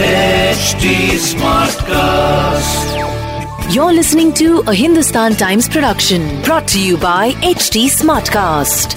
HD Smartcast. You're listening to a Hindustan Times production brought to you by HT Smartcast.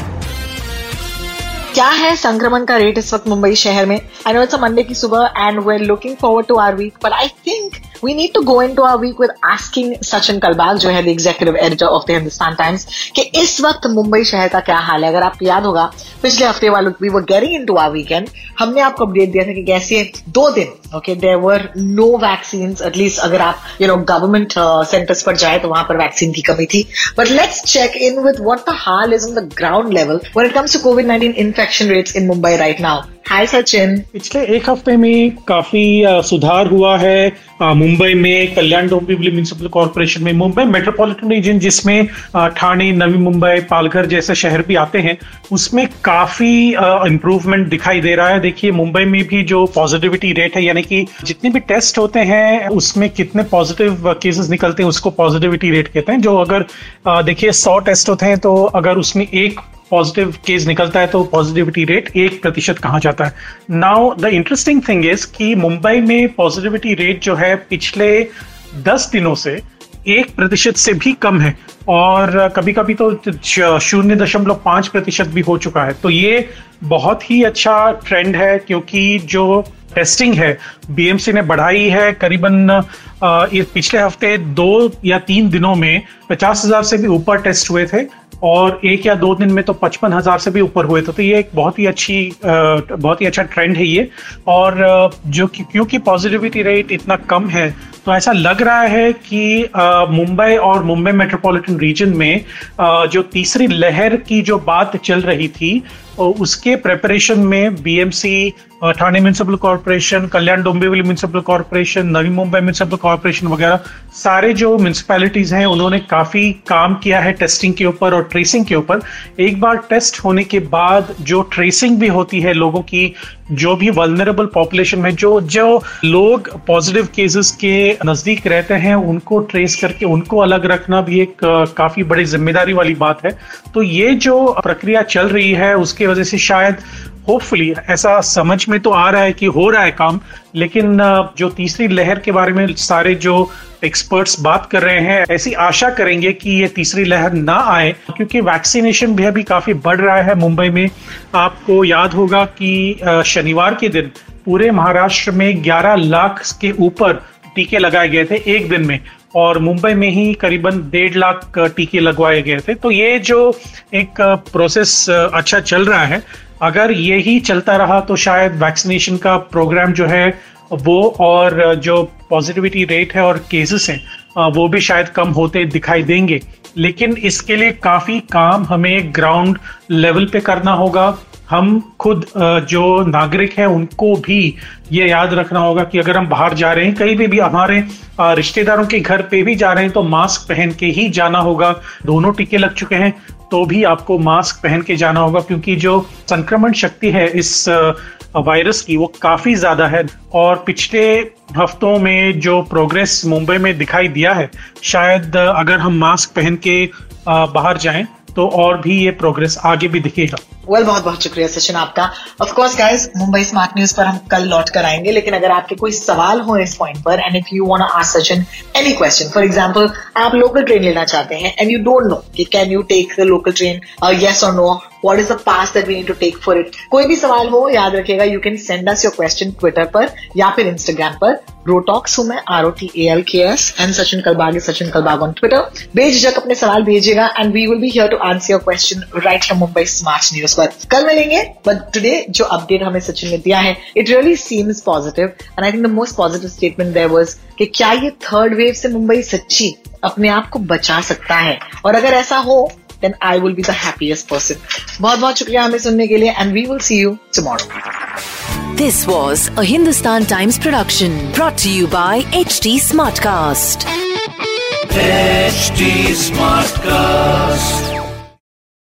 क्या है संक्रमण का rate इस वक्त मुंबई शहर में आई नो इट्स मंडे की सुबह and we are looking forward to our week but I think we need to go into our week with asking Sachin Kalbag जो है the executive editor of the Hindustan Times कि इस वक्त मुंबई शहर का क्या हाल है? अगर आपको याद होगा, पिछले हफ़्ते वालों we were getting into our weekend हमने आपको अपडेट दिया था कि कैसे दो दिन okay there were no vaccine at least अगर आप यू नो गवर्नमेंट सेंटर्स पर जाए तो वहाँ पर वैक्सीन की कमी थी. But let's check in with what the hall is on the ground level when it comes to COVID 19 infection rates in Mumbai right now hi Sachin. पिछले एक हफ़्ते में काफ़ी सुधार हुआ है मुंबई में कल्याण डोंबिवली म्यूनिसिपल कॉर्पोरेशन में, मुंबई मेट्रोपॉलिटन रीजन जिसमें ठाणे, नवी मुंबई, पालघर जैसे शहर भी आते हैं, उसमें काफ़ी इम्प्रूवमेंट दिखाई दे रहा है। देखिए, मुंबई में भी जो पॉजिटिविटी रेट है, यानी कि जितने भी टेस्ट होते हैं, उसमें कितने पॉजिटिव केसेस निकलते हैं, उसको पॉजिटिविटी रेट कहते हैं। जो अगर देखिए, सौ टेस्ट होते हैं तो अगर उसमें एक पॉजिटिव केस निकलता है तो पॉजिटिविटी रेट एक प्रतिशत कहा जाता है? Now the interesting thing is कि मुंबई में पॉजिटिविटी रेट जो है पिछले दस दिनों से एक प्रतिशत से भी कम है और कभी कभी तो शून्य दशमलव पाँच प्रतिशत भी हो चुका है। तो ये बहुत ही अच्छा ट्रेंड है क्योंकि जो टेस्टिंग है बीएमसी ने बढ़ाई है करीबन पिछले हफ़्ते दो या तीन दिनों में पचास हज़ार से भी ऊपर टेस्ट हुए थे। और एक या दो दिन में तो पचपन हज़ार से भी ऊपर हुए थे। तो ये एक बहुत ही अच्छी बहुत ही अच्छा ट्रेंड है ये। और जो क्योंकि पॉजिटिविटी रेट इतना कम है तो ऐसा लग रहा है कि मुंबई और मुंबई मेट्रोपॉलिटन रीजन में जो तीसरी लहर की जो बात चल रही थी उसके प्रेपरेशन में BMC Thane municipal corporation Kalyan Dombivli municipal corporation Navi Mumbai municipal corporation वगैरह, सारे जो म्यूनसिपैलिटीज हैं, उन्होंने काफ़ी काम किया है टेस्टिंग के ऊपर और ट्रेसिंग के ऊपर। एक बार टेस्ट होने के बाद जो ट्रेसिंग भी होती है लोगों की, जो भी वलनरेबल पॉपुलेशन में, जो जो लोग पॉजिटिव केसेस के नज़दीक रहते हैं, उनको ट्रेस करके उनको अलग रखना भी एक काफ़ी बड़ी ज़िम्मेदारी वाली बात है। तो ये जो प्रक्रिया चल रही है, उसकी वजह से शायद होपफुली ऐसा समझ में तो आ रहा है कि हो रहा है काम, लेकिन जो तीसरी लहर के बारे में सारे जो एक्सपर्ट्स बात कर रहे हैं, ऐसी आशा करेंगे कि ये तीसरी लहर ना आए, क्योंकि वैक्सीनेशन भी अभी काफ़ी बढ़ रहा है मुंबई में। आपको याद होगा कि शनिवार के दिन पूरे महाराष्ट्र में 11 लाख के ऊपर टीके लगाए गए थे एक दिन में। और मुंबई में ही करीबन डेढ़ लाख टीके लगवाए गए थे। तो ये जो एक प्रोसेस अच्छा चल रहा है, अगर ये ही चलता रहा तो शायद वैक्सीनेशन का प्रोग्राम जो है, वो और जो पॉजिटिविटी रेट है और केसेस हैं वो भी शायद कम होते दिखाई देंगे। लेकिन इसके लिए काफ़ी काम हमें ग्राउंड लेवल पे करना होगा। हम खुद जो नागरिक हैं, उनको भी ये याद रखना होगा कि अगर हम बाहर जा रहे हैं, कहीं भी भी हमारे रिश्तेदारों के घर पे भी जा रहे हैं तो मास्क पहन के ही जाना होगा। दोनों टीके लग चुके हैं तो भी आपको मास्क पहन के जाना होगा, क्योंकि जो संक्रमण शक्ति है इस वायरस की, वो काफ़ी ज़्यादा है। और पिछले हफ्तों में जो प्रोग्रेस मुंबई में दिखाई दिया है, शायद अगर हम मास्क पहन के बाहर जाएँ तो और भी ये प्रोग्रेस आगे भी दिखेगा। वेल well, बहुत बहुत शुक्रिया सचिन आपका। Of course guys Mumbai smart news पर हम कल लौट कर आएँगे लेकिन अगर आपके कोई सवाल हो इस पॉइंट पर and if you want ask Sachin any question for example आप लोकल ट्रेन लेना चाहते हैं एंड यू डोंट नो कि can you take the local train yes और no what is the pass that we need to take for it कोई भी सवाल हो याद रखिएगा you can send us your question Twitter पर या फिर इंस्टाग्राम पर रोटॉक्स हूँ मैं R O T A L K S and Sachin Kalbag Sachin Kalbag on Twitter बेझिझक अपने सवाल भेजिएगा and we will be here to answer your question right from Mumbai smart news पर कल मिलेंगे बट टुडे जो अपडेट हमें सचिन ने दिया है it really seems positive and I think the most positive statement there was कि क्या ये थर्ड वेव से मुंबई सच्ची अपने आप को बचा सकता है और अगर ऐसा हो then I will be the happiest person. बहुत बहुत शुक्रिया हमें सुनने के लिए and we will see you tomorrow. This was a Hindustan Times production brought to you by HT Smartcast. HT Smartcast.